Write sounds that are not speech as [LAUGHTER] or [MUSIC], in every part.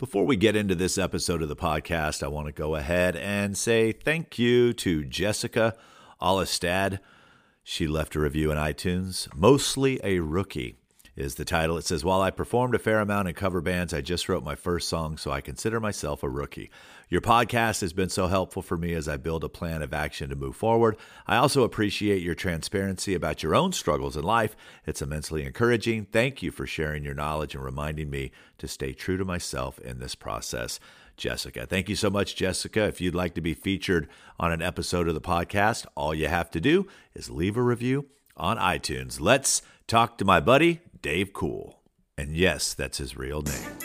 Before we get into this episode of the podcast, I want to go ahead and say thank you to Jessica Alistad. She left a review in iTunes, mostly a rookie is the title. It says, While I performed a fair amount in cover bands, I just wrote my first song, so I consider myself a rookie. Your podcast has been so helpful for me as I build a plan of action to move forward. I also appreciate your transparency about your own struggles in life. It's immensely encouraging. Thank you for sharing your knowledge and reminding me to stay true to myself in this process. Jessica. Thank you so much, Jessica. If you'd like to be featured on an episode of the podcast, all you have to do is leave a review on iTunes. Let's talk to my buddy, Dave Cool. And yes, that's his real name.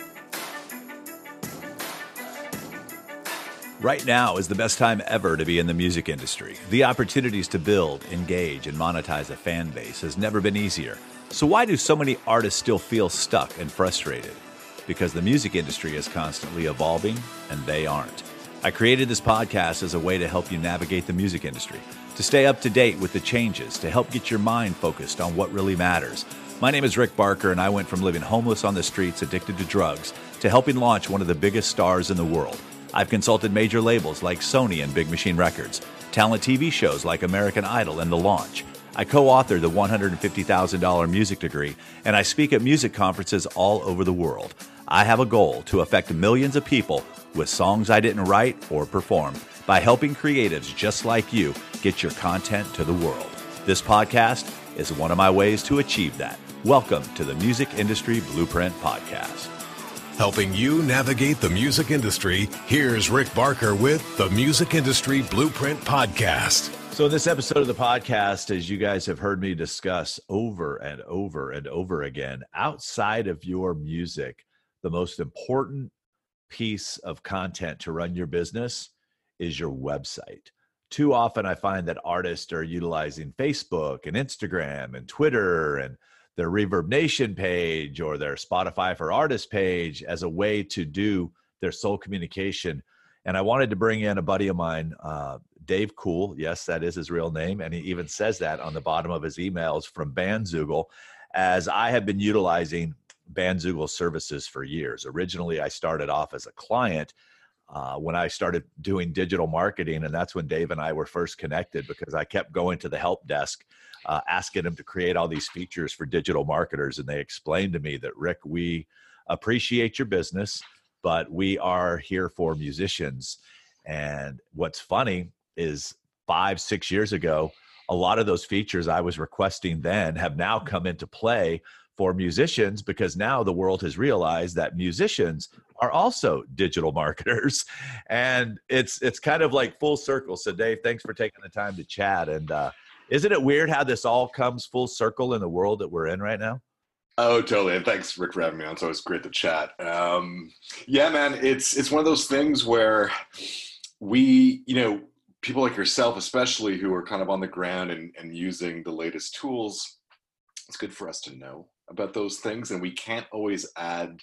Right now is the best time ever to be in the music industry. The opportunities to build, engage, and monetize a fan base has never been easier. So, why do so many artists still feel stuck and frustrated? Because the music industry is constantly evolving and they aren't. I created this podcast as a way to help you navigate the music industry, to stay up to date with the changes, to help get your mind focused on what really matters my name is Rick Barker, and I went from living homeless on the streets, addicted to drugs, to helping launch one of the biggest stars in the world. I've consulted major labels like Sony and Big Machine Records, talent TV shows like American Idol and The Launch. I co authored the $150,000 music degree, and I speak at music conferences all over the world. I have a goal to affect millions of people with songs I didn't write or perform by helping creatives just like you get your content to the world. This podcast is one of my ways to achieve that. Welcome to the Music Industry Blueprint Podcast. Helping you navigate the music industry, here's Rick Barker with the Music Industry Blueprint Podcast. So, in this episode of the podcast, as you guys have heard me discuss over and over and over again, outside of your music, the most important piece of content to run your business is your website. Too often, I find that artists are utilizing Facebook and Instagram and Twitter and their Reverb Nation page or their Spotify for Artists page as a way to do their sole communication. And I wanted to bring in a buddy of mine, uh, Dave Cool. Yes, that is his real name. And he even says that on the bottom of his emails from Bandzoogle, as I have been utilizing Bandzoogle services for years. Originally, I started off as a client uh, when I started doing digital marketing. And that's when Dave and I were first connected because I kept going to the help desk uh, asking them to create all these features for digital marketers. And they explained to me that, Rick, we appreciate your business, but we are here for musicians. And what's funny is five, six years ago, a lot of those features I was requesting then have now come into play for musicians because now the world has realized that musicians are also digital marketers [LAUGHS] and it's it's kind of like full circle so dave thanks for taking the time to chat and uh, isn't it weird how this all comes full circle in the world that we're in right now? Oh, totally. And thanks, Rick, for having me on. It's always great to chat. Um, yeah, man, it's it's one of those things where we, you know, people like yourself, especially who are kind of on the ground and, and using the latest tools, it's good for us to know about those things. And we can't always add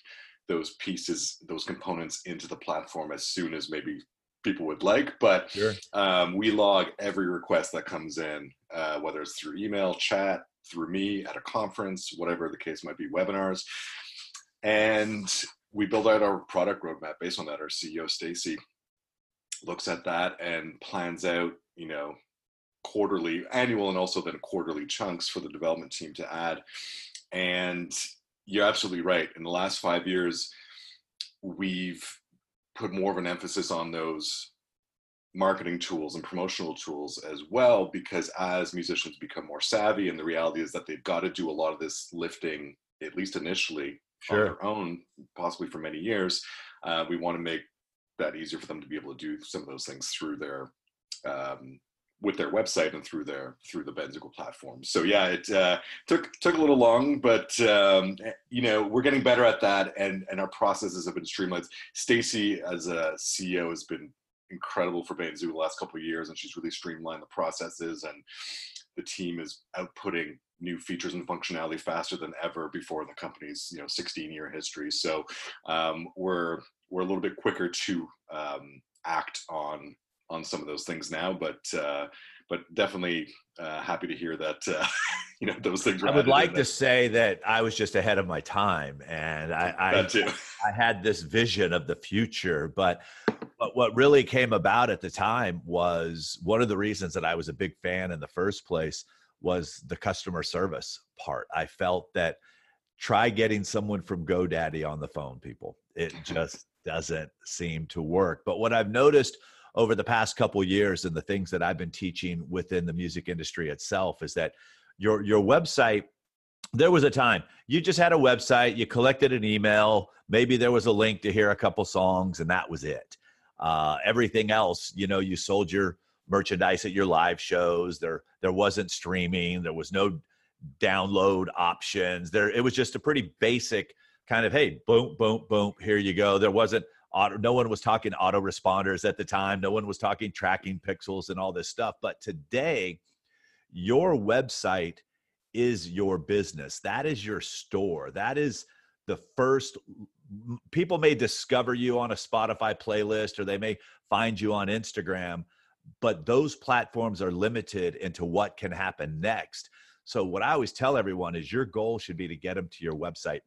those pieces, those components into the platform as soon as maybe people would like, but sure. um, we log every request that comes in, uh, whether it's through email, chat, through me at a conference, whatever the case might be, webinars, and we build out our product roadmap based on that. Our CEO Stacy looks at that and plans out, you know, quarterly, annual, and also then quarterly chunks for the development team to add. And you're absolutely right. In the last five years, we've put more of an emphasis on those marketing tools and promotional tools as well because as musicians become more savvy and the reality is that they've got to do a lot of this lifting at least initially sure. on their own possibly for many years uh, we want to make that easier for them to be able to do some of those things through their um, with their website and through their through the Bandzoogle platform. So yeah, it uh, took took a little long, but um, you know we're getting better at that, and and our processes have been streamlined. Stacy, as a CEO, has been incredible for Bandzoogle the last couple of years, and she's really streamlined the processes, and the team is outputting new features and functionality faster than ever before in the company's you know 16 year history. So um, we're we're a little bit quicker to um, act on on some of those things now. But uh, but definitely uh, happy to hear that uh, [LAUGHS] you know those things. I would like to say that I was just ahead of my time, and I I, I had this vision of the future, but but what really came about at the time was one of the reasons that I was a big fan in the first place was the customer service part. I felt that try getting someone from GoDaddy on the phone, people. It just [LAUGHS] doesn't seem to work. But what I've noticed over the past couple years and the things that I've been teaching within the music industry itself is that your your website there was a time you just had a website you collected an email maybe there was a link to hear a couple songs and that was it uh, everything else you know you sold your merchandise at your live shows there there wasn't streaming there was no download options there it was just a pretty basic kind of hey boom boom boom here you go there wasn't auto, no one was talking autoresponders at the time. No one was talking tracking pixels and all this stuff. But today, your website is your business. That is your store. That is the first people may discover you on a Spotify playlist or they may find you on Instagram, but those platforms are limited into what can happen next. So, what I always tell everyone is your goal should be to get them to your website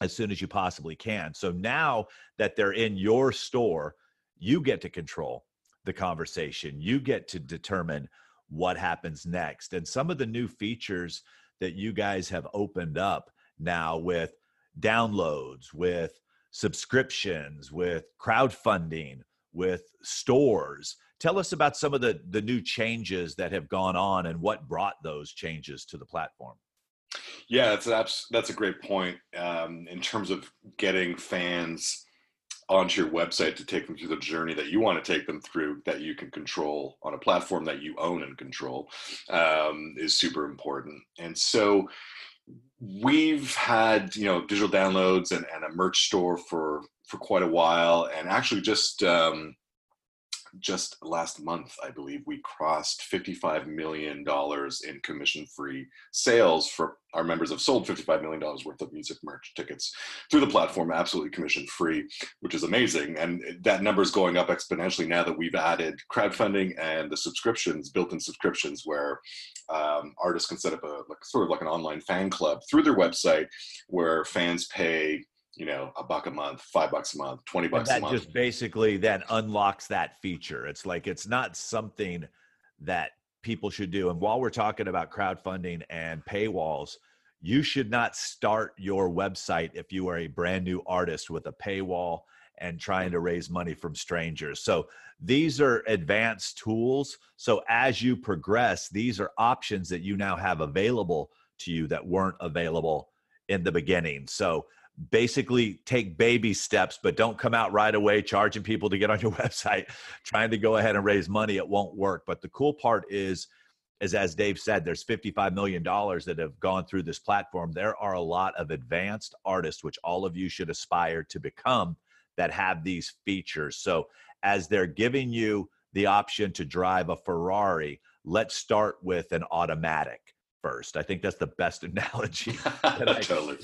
as soon as you possibly can. So now that they're in your store, you get to control the conversation. You get to determine what happens next. And some of the new features that you guys have opened up now with downloads, with subscriptions, with crowdfunding, with stores. Tell us about some of the, the new changes that have gone on and what brought those changes to the platform. Yeah, that's that's that's a great point um, in terms of getting fans onto your website to take them through the journey that you want to take them through that you can control on a platform that you own and control um, is super important. And so we've had you know digital downloads and, and a merch store for for quite a while, and actually just um, just last month, I believe, we crossed $55 million in commission free sales for our members have sold $55 million worth of music merch tickets through the platform, absolutely commission free, which is amazing. And that number is going up exponentially now that we've added crowdfunding and the subscriptions, built in subscriptions, where um, artists can set up a like, sort of like an online fan club through their website where fans pay you know, a buck a month, five bucks a month, 20 bucks a month. That just basically then unlocks that feature. It's like it's not something that people should do. And while we're talking about crowdfunding and paywalls, you should not start your website if you are a brand new artist with a paywall and trying to raise money from strangers. So these are advanced tools. So as you progress, these are options that you now have available to you that weren't available in the beginning. So basically take baby steps, but don't come out right away charging people to get on your [LAUGHS] website, trying to go ahead and raise money. It won't work. But the cool part is, is as Dave said, there's $55 million that have gone through this platform. There are a lot of advanced artists, which all of you should aspire to become, that have these features. So as they're giving you the option to drive a Ferrari, let's start with an automatic first. I think that's the best [LAUGHS] analogy. [LAUGHS] That totally.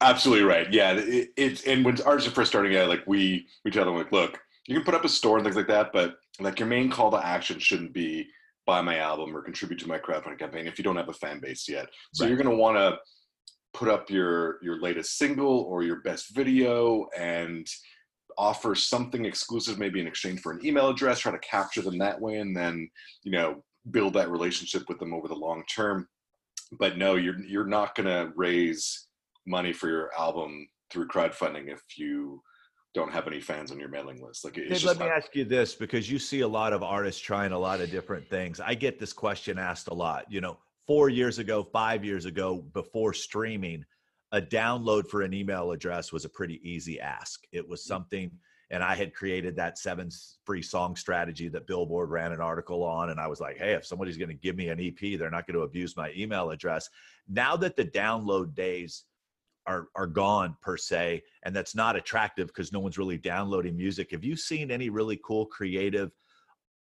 Absolutely right. Yeah, it, it's and when artists are first starting out, like we we tell them like, look, you can put up a store and things like that, but like your main call to action shouldn't be buy my album or contribute to my crowdfunding campaign if you don't have a fan base yet. So right. you're going to want to put up your your latest single or your best video and offer something exclusive maybe in exchange for an email address try to capture them that way and then you know build that relationship with them over the long term but no you're you're not going to raise money for your album through crowdfunding if you don't have any fans on your mailing list. Like, it's let me ask you this because you see a lot of artists trying a lot of different things. I get this question asked a lot. You know, four years ago, five years ago, before streaming, a download for an email address was a pretty easy ask. It was mm. something, and I had created that seven free song strategy that Billboard ran an article on. And I was like, hey, if somebody's going to give me an EP, they're not going to abuse my email address. Now that the download days are are gone per se and that's not attractive because no one's really downloading music have you seen any really cool creative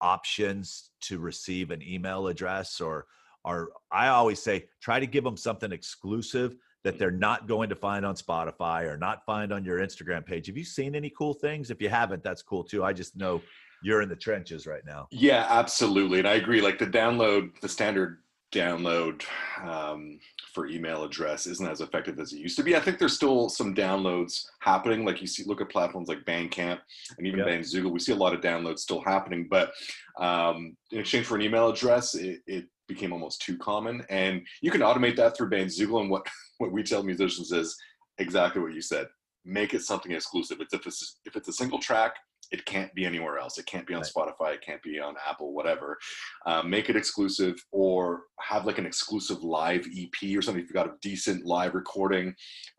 options to receive an email address or or i always say try to give them something exclusive that they're not going to find on spotify or not find on your instagram page have you seen any cool things if you haven't that's cool too i just know you're in the trenches right now. Yeah, absolutely. And I agree. Like the download, the standard download um, for email address isn't as effective as it used to be. I think there's still some downloads happening. Like you see, look at platforms like Bandcamp and even yep. Bandzoogle. We see a lot of downloads still happening, but um, in exchange for an email address, it, it, became almost too common. And you can automate that through Bandzoogle. And what [LAUGHS] what we tell musicians is exactly what you said. Make it something exclusive. It's if it's if it's a single track it can't be anywhere else. It can't be on right. Spotify. It can't be on Apple, whatever. Um, make it exclusive or have like an exclusive live EP or something. If you've got a decent live recording,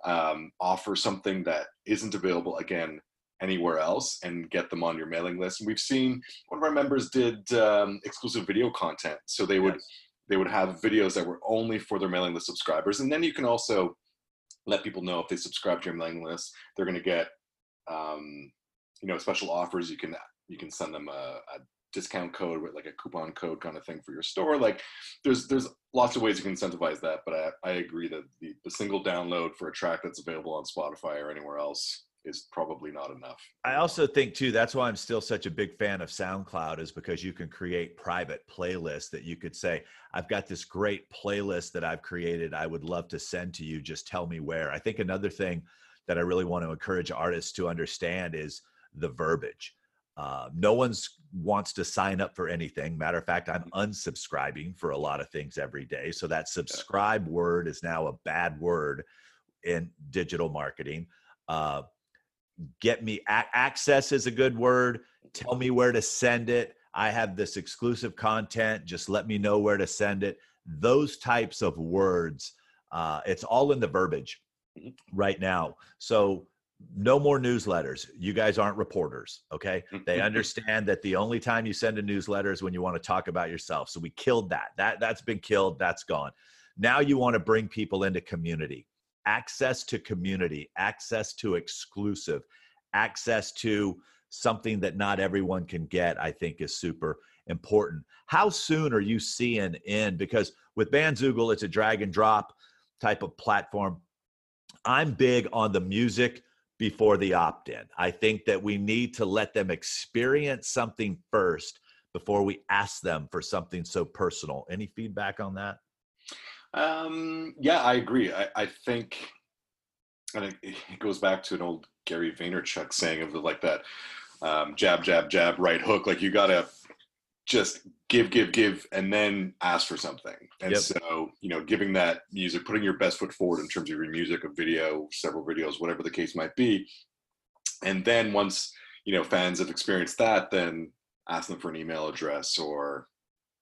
um, offer something that isn't available again anywhere else and get them on your mailing list. And we've seen one of our members did um, exclusive video content. So they would, yes. they would have videos that were only for their mailing list subscribers. And then you can also let people know if they subscribe to your mailing list, they're going to get um, you know special offers you can you can send them a, a discount code with like a coupon code kind of thing for your store like there's there's lots of ways you can incentivize that but i, I agree that the, the single download for a track that's available on spotify or anywhere else is probably not enough. I also think too that's why i'm still such a big fan of soundcloud is because you can create private playlists that you could say i've got this great playlist that i've created i would love to send to you just tell me where. I think another thing that i really want to encourage artists to understand is the verbiage. Uh, no one's wants to sign up for anything. Matter of fact, I'm mm-hmm. unsubscribing for a lot of things every day. So that subscribe word is now a bad word in digital marketing. Uh, get me a- access is a good word. Tell me where to send it. I have this exclusive content. Just let me know where to send it. Those types of words. Uh, it's all in the verbiage mm-hmm. right now. So no more newsletters. You guys aren't reporters, okay? They [LAUGHS] understand that the only time you send a newsletter is when you want to talk about yourself. So we killed that. That that's been killed, that's gone. Now you want to bring people into community. Access to community, access to exclusive, access to something that not everyone can get, I think is super important. How soon are you seeing in because with Bandzoogle it's a drag and drop type of platform. I'm big on the music before the opt in. I think that we need to let them experience something first before we ask them for something so personal. Any feedback on that? Um, yeah, I agree. I, I think, and it, it, goes back to an old Gary Vaynerchuk saying of like that um, jab, jab, jab, right hook. Like you got to just give, give, give, and then ask for something. And yep. so, you know, giving that music, putting your best foot forward in terms of your music, a video, several videos, whatever the case might be. And then once, you know, fans have experienced that, then ask them for an email address or,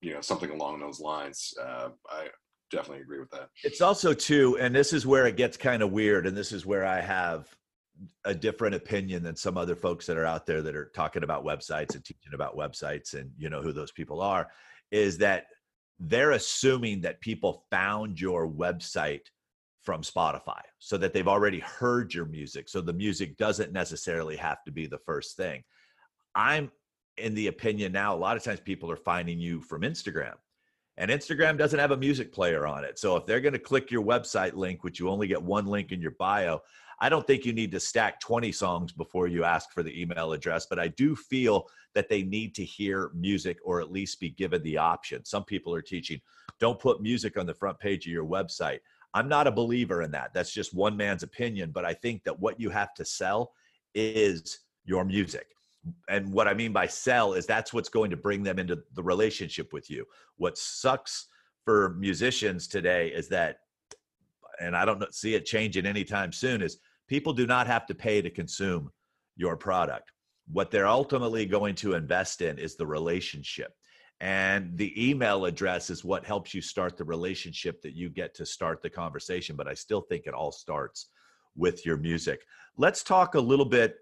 you know, something along those lines. Uh, I definitely agree with that. It's also too, and this is where it gets kind of weird. And this is where I have a different opinion than some other folks that are out there that are talking about websites and teaching about websites and you know who those people are is that they're assuming that people found your website from Spotify so that they've already heard your music so the music doesn't necessarily have to be the first thing. I'm in the opinion now a lot of times people are finding you from Instagram and Instagram doesn't have a music player on it. So if they're going to click your website link which you only get one link in your bio I don't think you need to stack 20 songs before you ask for the email address, but I do feel that they need to hear music or at least be given the option. Some people are teaching, don't put music on the front page of your website. I'm not a believer in that. That's just one man's opinion, but I think that what you have to sell is your music. And what I mean by sell is that's what's going to bring them into the relationship with you. What sucks for musicians today is that and I don't see it changing anytime soon is people do not have to pay to consume your product. What they're ultimately going to invest in is the relationship. And the email address is what helps you start the relationship that you get to start the conversation. But I still think it all starts with your music. Let's talk a little bit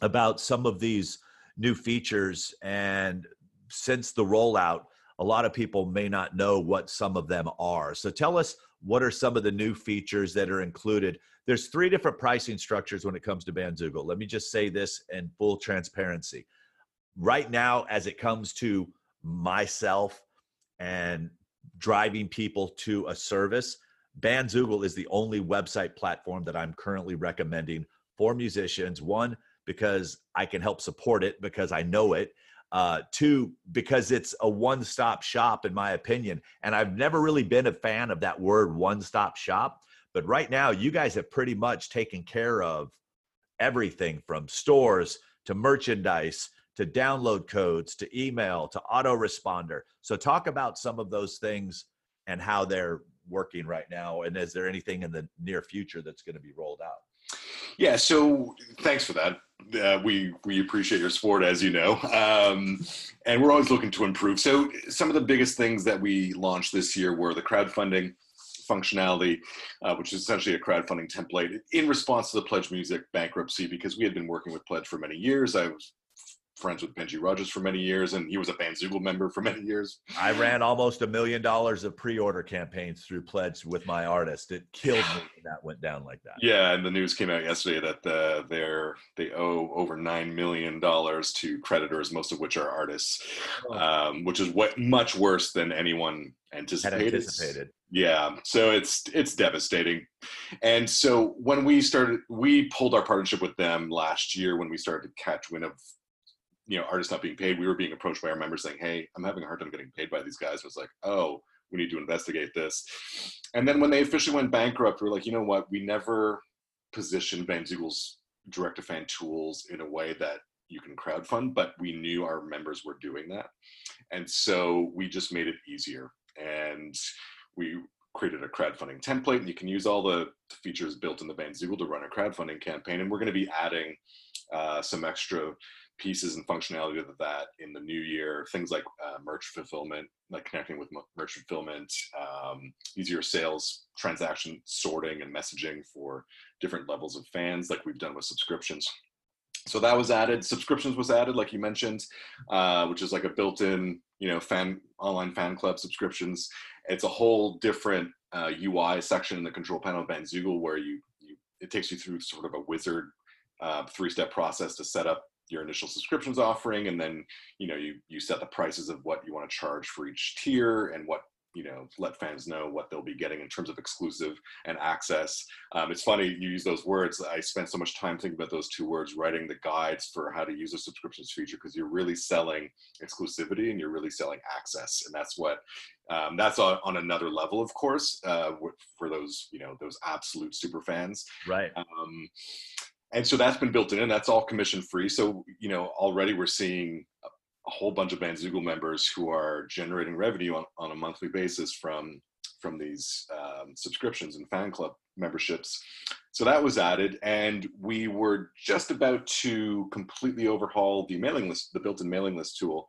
about some of these new features. And since the rollout, a lot of people may not know what some of them are. So tell us what are some of the new features that are included? There's three different pricing structures when it comes to bandzoogle let me just say this in full transparency. Right now as it comes to myself and driving people to a service bandzoogle is the only website platform that i'm currently recommending for musicians. One because i can help support it because i know it Uh, two, because it's a one stop shop, in my opinion. And I've never really been a fan of that word one stop shop. But right now, you guys have pretty much taken care of everything from stores to merchandise to download codes to email to autoresponder. So, talk about some of those things and how they're working right now. And is there anything in the near future that's going to be rolled out? Yeah, so thanks for that. Uh, we we appreciate your support, as you know, um, and we're always looking to improve. So some of the biggest things that we launched this year were the crowdfunding functionality, uh, which is essentially a crowdfunding template in response to the Pledge Music bankruptcy. Because we had been working with Pledge for many years, I was friends with Benji Rogers for many years, and he was a Bandzoogle member for [LAUGHS] many years. I ran almost a million dollars of pre-order campaigns through Pledge with my artist. It killed me when that went down like that. Yeah, and the news came out yesterday that uh, they're they owe over nine million dollars to creditors, most of which are artists, oh. um, which is what much worse than anyone anticipated. anticipated. Yeah, so it's it's devastating. And so when we started, we pulled our partnership with them last year when we started to catch wind of you know artists not being paid we were being approached by our members saying hey i'm having a hard time getting paid by these guys. It was like oh we need to investigate this. And then when they officially went bankrupt we are like you know what? We never positioned Bandzoogle's direct to fan tools in a way that you can crowdfund but we knew our members were doing that. And so we just made it easier and we created a crowdfunding template and you can use all the features built in the Bandzoogle to run a crowdfunding campaign and we're going to be adding uh, some extra pieces and functionality of that in the new year. Things like uh, merch fulfillment, like connecting with merch fulfillment, um, easier sales, transaction sorting, and messaging for different levels of fans, like we've done with subscriptions. So that was added. Subscriptions was added, like you mentioned, uh, which is like a built-in, you know, fan online fan club subscriptions. It's a whole different uh, UI section in the control panel of Bandzoogle where you, you it takes you through sort of a wizard uh, three-step process to set up your initial subscriptions offering and then you know you you set the prices of what you want to charge for each tier and what you know let fans know what they'll be getting in terms of exclusive and access. Um, it's funny you use those words. I spent so much time thinking about those two words writing the guides for how to use a subscriptions feature because you're really selling exclusivity and you're really selling access and that's what um, that's on, on, another level of course uh, for those you know those absolute super fans. Right. Um, and so that's been built in and that's all commission free. So you know already we're seeing a whole bunch of bandzoogle members who are generating revenue on, on a monthly basis from from these um, subscriptions and fan club memberships. So that was added, and we were just about to completely overhaul the mailing list, the built-in mailing list tool,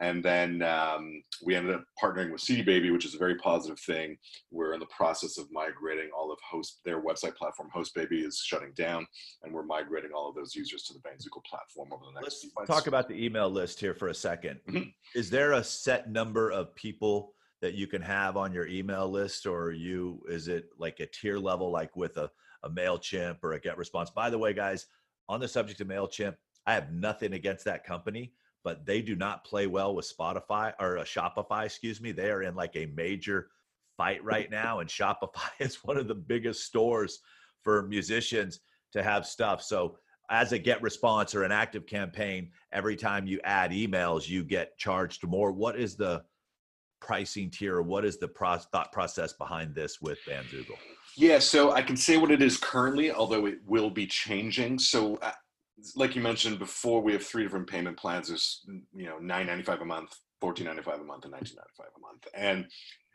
and then um, we ended up partnering with CD Baby, which is a very positive thing. We're in the process of migrating all of host their website platform. Host Baby is shutting down, and we're migrating all of those users to the Bandzoogle platform over the next Let's few months. Talk about the email list here for a 2nd mm-hmm. Is there a set number of people? That you can have on your email list or you is it like a tier level like with a, a mailchimp or a get response by the way guys on the subject of mailchimp i have nothing against that company but they do not play well with spotify or a uh, shopify excuse me. They are in like a major fight right now and [LAUGHS] shopify is one of the biggest stores for musicians to have stuff. So as a get response or an active campaign every time you add emails you get charged more. What is the pricing tier? What is the pro- thought process behind this with Bandzoogle? Yeah, so I can say what it is currently, although it will be changing. So, uh, like you mentioned before, we have three different payment plans. There's you know nine ninety five a month, fourteen ninety five a month, and nineteen ninety five a month. And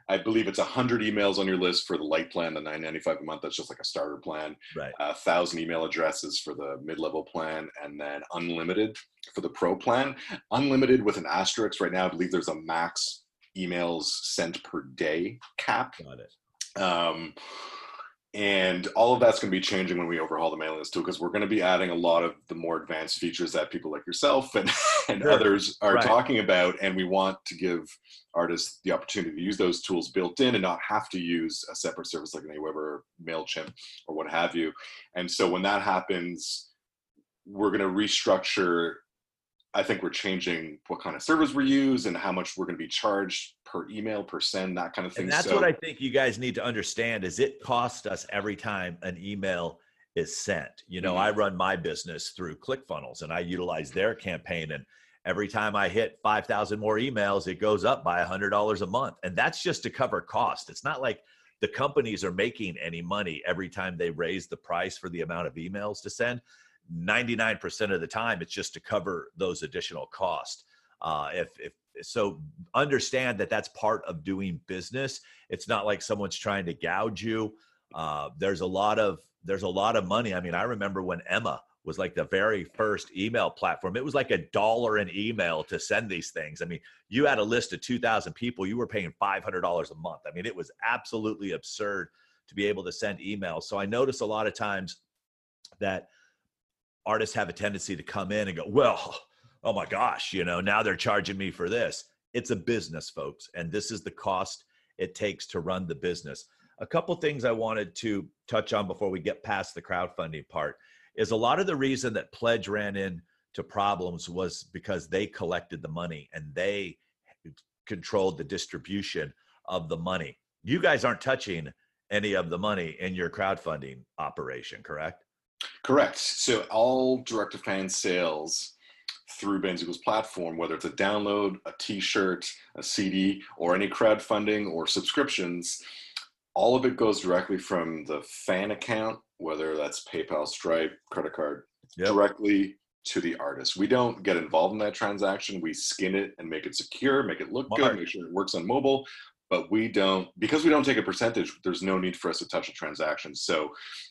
I believe it's hundred emails on your list for the light plan, the nine ninety five a month. That's just like a starter plan. Right. A thousand email addresses for the mid level plan, and then unlimited for the pro plan. Unlimited with an asterisk. Right now, I believe there's a max emails sent per day cap. Got it. Um, and all of that's going to be changing when we overhaul the mailing list too, because we're going to be adding a lot of the more advanced features that people like yourself and, [LAUGHS] and sure. others are right. talking about. And we want to give artists the opportunity to use those tools built in and not have to use a separate service like an Aweber, MailChimp, or what have you. And so when that happens, we're going to restructure I think we're changing what kind of servers we use and how much we're going to be charged per email, per send, that kind of thing. And that's so, what I think you guys need to understand is it costs us every time an email is sent. You know, mm-hmm. I run my business through ClickFunnels and I utilize their campaign and every time I hit 5,000 more emails, it goes up by $100 a month. And that's just to cover cost. It's not like the companies are making any money every time they raise the price for the amount of emails to send. 99% of the time, it's just to cover those additional costs. Uh, if, if so, understand that that's part of doing business. It's not like someone's trying to gouge you. Uh, there's a lot of there's a lot of money. I mean, I remember when Emma was like the very first email platform. It was like a dollar an email to send these things. I mean, you had a list of 2,000 people, you were paying $500 a month. I mean, it was absolutely absurd to be able to send emails. So I notice a lot of times that artists have a tendency to come in and go, well, oh my gosh, you know, now they're charging me for this. It's a business, folks, and this is the cost it takes to run the business. A couple things I wanted to touch on before we get past the crowdfunding part is a lot of the reason that Pledge ran into problems was because they collected the money and they controlled the distribution of the money. You guys aren't touching any of the money in your crowdfunding operation, correct? Correct. So all direct to fan sales through Bandzoogle platform, whether it's a download, a T-shirt, a CD, or any crowdfunding or subscriptions, all of it goes directly from the fan account, whether that's PayPal, Stripe, credit card, yep. directly to the artist. We don't get involved in that transaction. We skin it and make it secure, make it look good, make sure it works on mobile. But we don't, because we don't take a percentage, there's no need for us to touch a transaction. So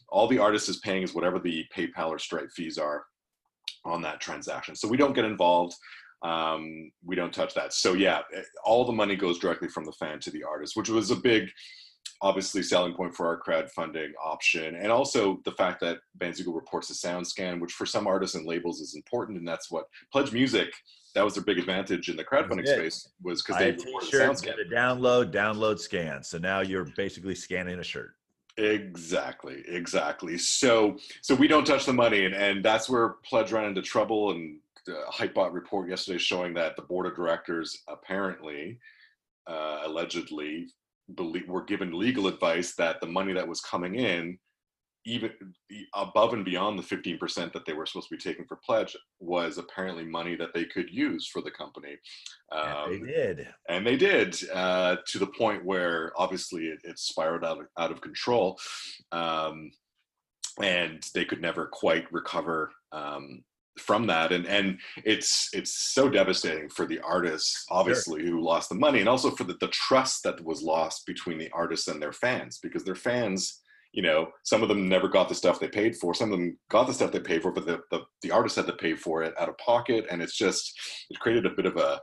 all the artist is paying is whatever the PayPal or Stripe fees are on that transaction. So we don't get involved. Um, we don't touch that. So yeah, all the money goes directly from the fan to the artist, which was a big obviously selling point for our crowdfunding option and also the fact that Bandzoogle reports a sound scan which for some artists and labels is important and that's what pledge music that was their big advantage in the crowdfunding space was because they report a sound scan. a download download scan so now you're basically scanning a shirt. Exactly exactly. So so we don't touch the money and, and that's where pledge ran into trouble and the hypebot report yesterday showing that the board of directors apparently uh, allegedly believe, were given legal advice that the money that was coming in, even above and beyond the 15% that they were supposed to be taking for pledge, was apparently money that they could use for the company. Um, they did. And they did uh, to the point where obviously it, it spiraled out of, out of control. Um, and they could never quite recover um, from that and and it's it's so devastating for the artists obviously sure. who lost the money and also for the, the trust that was lost between the artists and their fans because their fans you know some of them never got the stuff they paid for some of them got the stuff they paid for but the the, the artist had to pay for it out of pocket and it's just it created a bit of a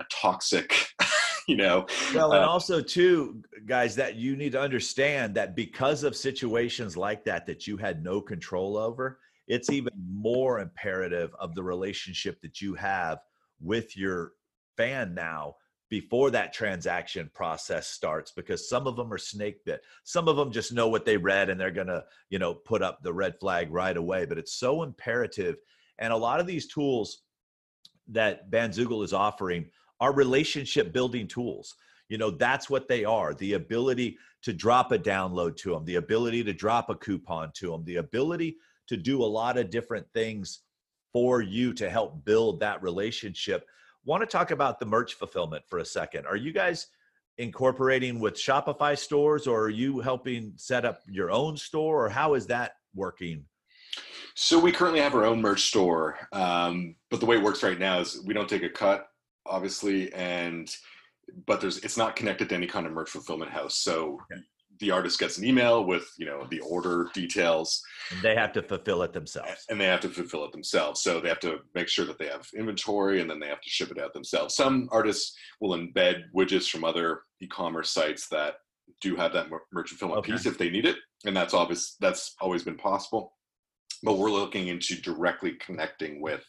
a toxic [LAUGHS] you know well and uh, also too guys that you need to understand that because of situations like that that you had no control over it's even more imperative of the relationship that you have with your fan now before that transaction process starts because some of them are snake bit. Some of them just know what they read and they're going to you know put up the red flag right away but it's so imperative. And a lot of these tools that bandzoogle is offering are relationship building tools. You know that's what they are the ability to drop a download to them the ability to drop a coupon to them the ability to do a lot of different things for you to help build that relationship. Want to talk about the merch fulfillment for a second. Are you guys incorporating with Shopify stores or are you helping set up your own store or how is that working? So we currently have our own merch store, um, but the way it works right now is we don't take a cut, obviously, and but there's it's not connected to any kind of merch fulfillment house. So okay the artist gets an email with you know the order details. And they have to fulfill it themselves. And they have to fulfill it themselves. So they have to make sure that they have inventory and then they have to ship it out themselves. Some artists will embed widgets from other e-commerce sites that do have that merchant fulfillment okay. piece if they need it and that's obvious that's always been possible. But we're looking into directly connecting with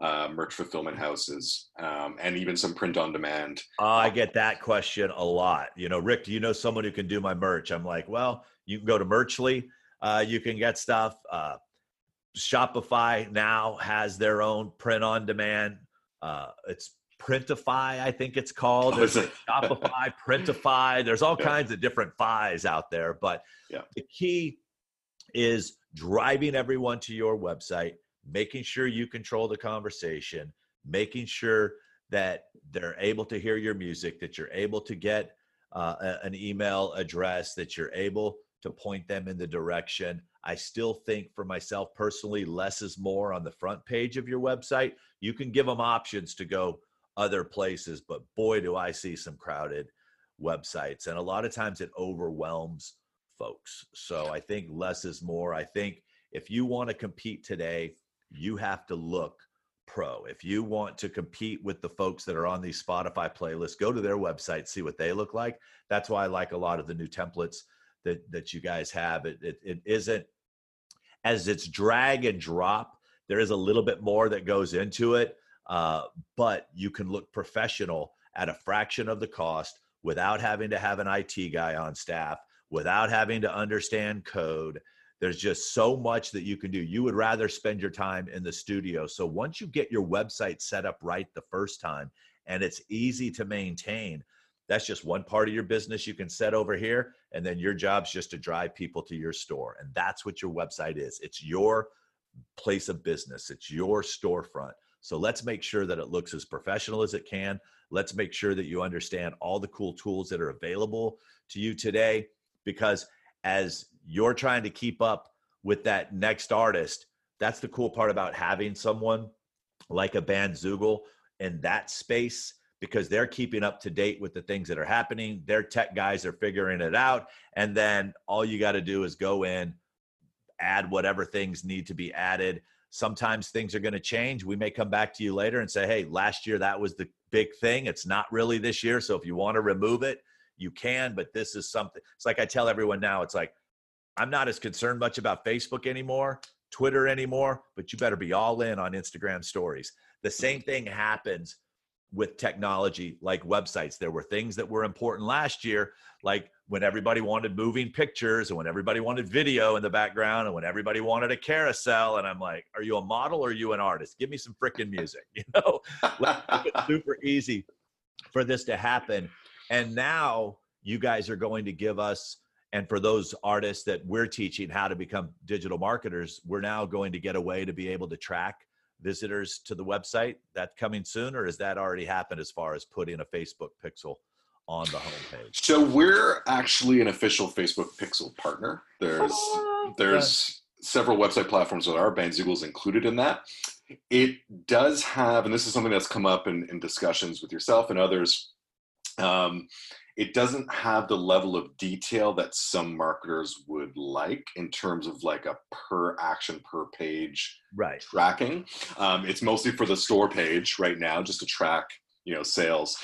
uh, merch fulfillment houses, um, and even some print on demand. Uh, I get that question a lot. You know, Rick, do you know someone who can do my merch? I'm like, well, you can go to Merchly. Uh, you can get stuff. Uh, Shopify now has their own print on demand. Uh, it's Printify, I think it's called. [LAUGHS] There's oh, Shopify, Printify. There's all yeah. kinds of different fies out there. But yeah. the key is driving everyone to your website making sure you control the conversation, making sure that they're able to hear your music, that you're able to get uh, a, an email address, that you're able to point them in the direction. I still think for myself personally, less is more on the front page of your website. You can give them options to go other places, but boy, do I see some crowded websites. And a lot of times it overwhelms folks. So I think less is more. I think if you want to compete today, you have to look pro. If you want to compete with the folks that are on these Spotify playlists, go to their website, see what they look like. That's why I like a lot of the new templates that that you guys have. It it, it isn't as it's drag and drop. There is a little bit more that goes into it, uh, but you can look professional at a fraction of the cost without having to have an IT guy on staff, without having to understand code. There's just so much that you can do. You would rather spend your time in the studio. So once you get your website set up right the first time and it's easy to maintain, that's just one part of your business you can set over here. And then your job's just to drive people to your store. And that's what your website is it's your place of business, it's your storefront. So let's make sure that it looks as professional as it can. Let's make sure that you understand all the cool tools that are available to you today. Because as you're trying to keep up with that next artist, that's the cool part about having someone like a band Bandzoogle in that space because they're keeping up to date with the things that are happening. Their tech guys are figuring it out. And then all you got to do is go in, add whatever things need to be added. Sometimes things are going to change. We may come back to you later and say, hey, last year that was the big thing. It's not really this year. So if you want to remove it, you can. But this is something. It's like I tell everyone now, it's like, I'm not as concerned much about Facebook anymore, Twitter anymore, but you better be all in on Instagram stories. The same mm-hmm. thing happens with technology like websites. There were things that were important last year, like when everybody wanted moving pictures and when everybody wanted video in the background and when everybody wanted a carousel. And I'm like, are you a model or are you an artist? Give me some freaking music. [LAUGHS] You know, it's super easy for this to happen. And now you guys are going to give us, and for those artists that we're teaching how to become digital marketers, we're now going to get a way to be able to track visitors to the website? That coming soon, or has that already happened as far as putting a Facebook pixel on the homepage? So we're actually an official Facebook pixel partner. There's oh, there's several website platforms that are Bandzoogle's included in that. It does have, and this is something that's come up in, in discussions with yourself and others. Um, it doesn't have the level of detail that some marketers would like in terms of like a per action per page right. tracking. Um, it's mostly for the store page right now just to track you know sales.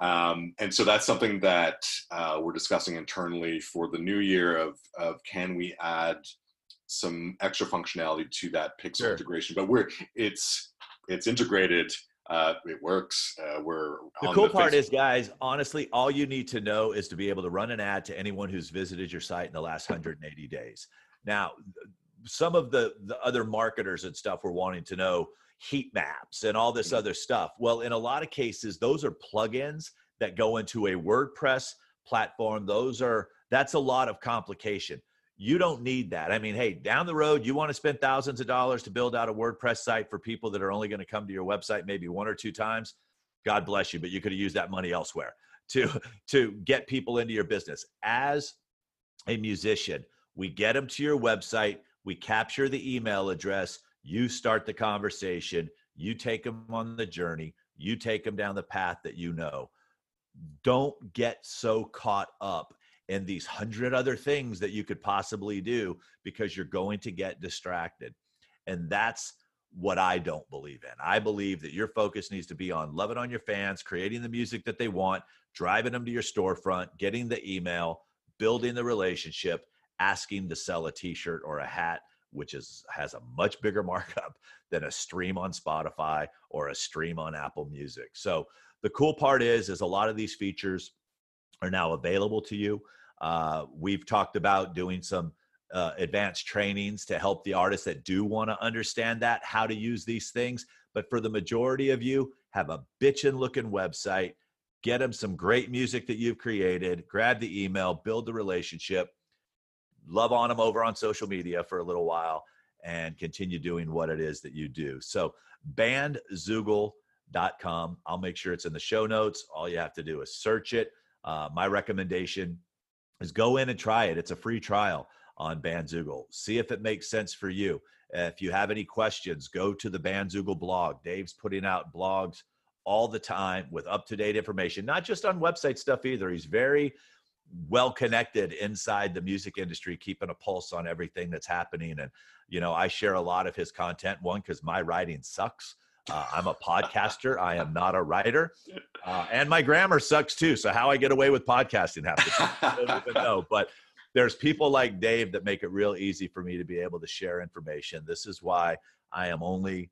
Um, and so that's something that uh, we're discussing internally for the new year of, of can we add some extra functionality to that pixel sure. integration. But we're it's it's integrated uh, it works. Uh, we're the cool the part is, guys. Honestly, all you need to know is to be able to run an ad to anyone who's visited your site in the last [LAUGHS] 180 days. Now, some of the the other marketers and stuff were wanting to know heat maps and all this mm-hmm. other stuff. Well, in a lot of cases, those are plugins that go into a WordPress platform. Those are that's a lot of complication. You don't need that. I mean, hey, down the road, you want to spend thousands of dollars to build out a WordPress site for people that are only going to come to your website maybe one or two times. God bless you, but you could have used that money elsewhere [LAUGHS] to to get people into your business. As a musician, we get them to your website, we capture the email address, you start the conversation, you take them on the journey, you take them down the path that you know. Don't get so caught up and these hundred other things that you could possibly do because you're going to get distracted. And that's what I don't believe in. I believe that your focus needs to be on loving on your fans, creating the music that they want, driving them to your storefront, getting the email, building the relationship, asking to sell a t-shirt or a hat which is has a much bigger [LAUGHS] markup than a stream on Spotify or a stream on Apple Music. So the cool part is is a lot of these features are now available to you. Uh, we've talked about doing some uh, advanced trainings to help the artists that do want to understand that, how to use these things. But for the majority of you, have a bitchin' looking website, get them some great music that you've created, grab the email, build the relationship, love on them over on social media for a little while, and continue doing what it is that you do. So, bandzoogle.com. I'll make sure it's in the show notes. All you have to do is search it. Uh, my recommendation is go in and try it. It's a free trial on Bandzoogle. See if it makes sense for you. If you have any questions, go to the Bandzoogle blog. Dave's putting out blogs all the time with up to date information, not just on website stuff either. He's very well connected inside the music industry, keeping a pulse on everything that's happening. And, you know, I share a lot of his content, one, because my writing sucks. Uh, I'm a podcaster. I am not a writer, [LAUGHS] uh, and my grammar sucks too. So how I get away with podcasting half the time, I don't even know. [LAUGHS] But there's people like Dave that make it real easy for me to be able to share information. This is why I am only,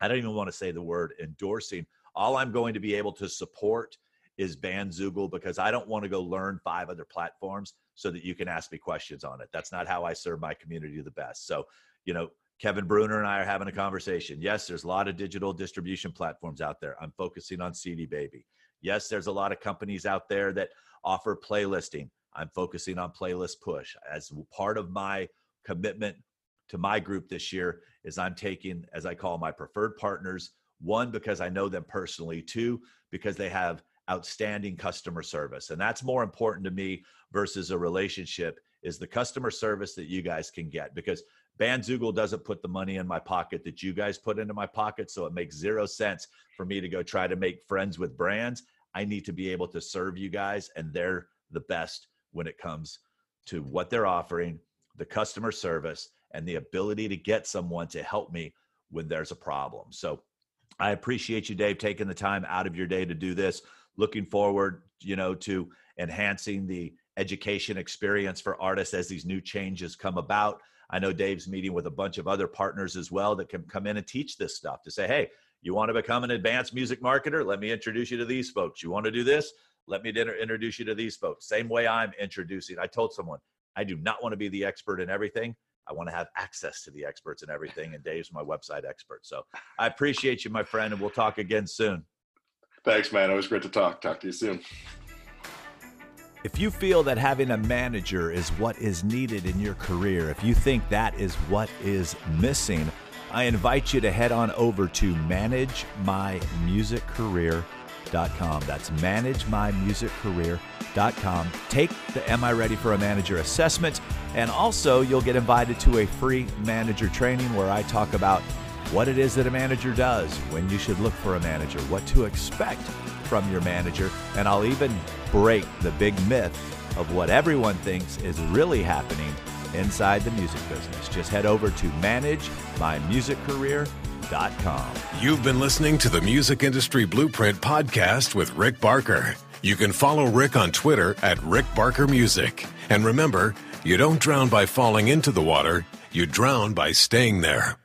I don't even want to say the word endorsing. All I'm going to be able to support is Bandzoogle because I don't want to go learn five other platforms so that you can ask me questions on it. That's not how I serve my community the best. So, you know, Kevin Breuner and I are having a conversation. Yes, there's a lot of digital distribution platforms out there. I'm focusing on CD Baby. Yes, there's a lot of companies out there that offer playlisting. I'm focusing on playlist push as part of my commitment to my group this year is I'm taking as I call my preferred partners one because I know them personally two because they have outstanding customer service and that's more important to me versus a relationship is the customer service that you guys can get because Bandzoogle doesn't put the money in my pocket that you guys put into my pocket so it makes zero sense for me to go try to make friends with brands I need to be able to serve you guys and they're the best when it comes to what they're offering, the customer service, and the ability to get someone to help me when there's a problem. So I appreciate you, Dave, taking the time out of your day to do this. Looking forward, you know, to enhancing the education experience for artists as these new changes come about. I know Dave's meeting with a bunch of other partners as well that can come in and teach this stuff to say, hey, you want to become an advanced music marketer? Let me introduce you to these folks. You want to do this? Let me introduce you to these folks. Same way I'm introducing. I told someone I do not want to be the expert in everything. I want to have access to the experts in everything. And Dave's my website expert. So I appreciate you, my friend, and we'll talk again soon. Thanks, man. Always great to talk. Talk to you soon. If you feel that having a manager is what is needed in your career, if you think that is what is missing, I invite you to head on over to managemymusiccareer.com. That's managemymusiccareer.com. Take the Am I Ready for a Manager assessment, and also you'll get invited to a free manager training where I talk about what it is that a manager does, when you should look for a manager, what to expect from your manager, and I'll even break the big myth of what everyone thinks is really happening inside the music business. Just head over to managemymusiccareer.com You've been listening to the Music Industry Blueprint podcast with Rick Barker. You can follow Rick on Twitter at Rick Barker Music. And remember, you don't drown by falling into the water, you drown by staying there.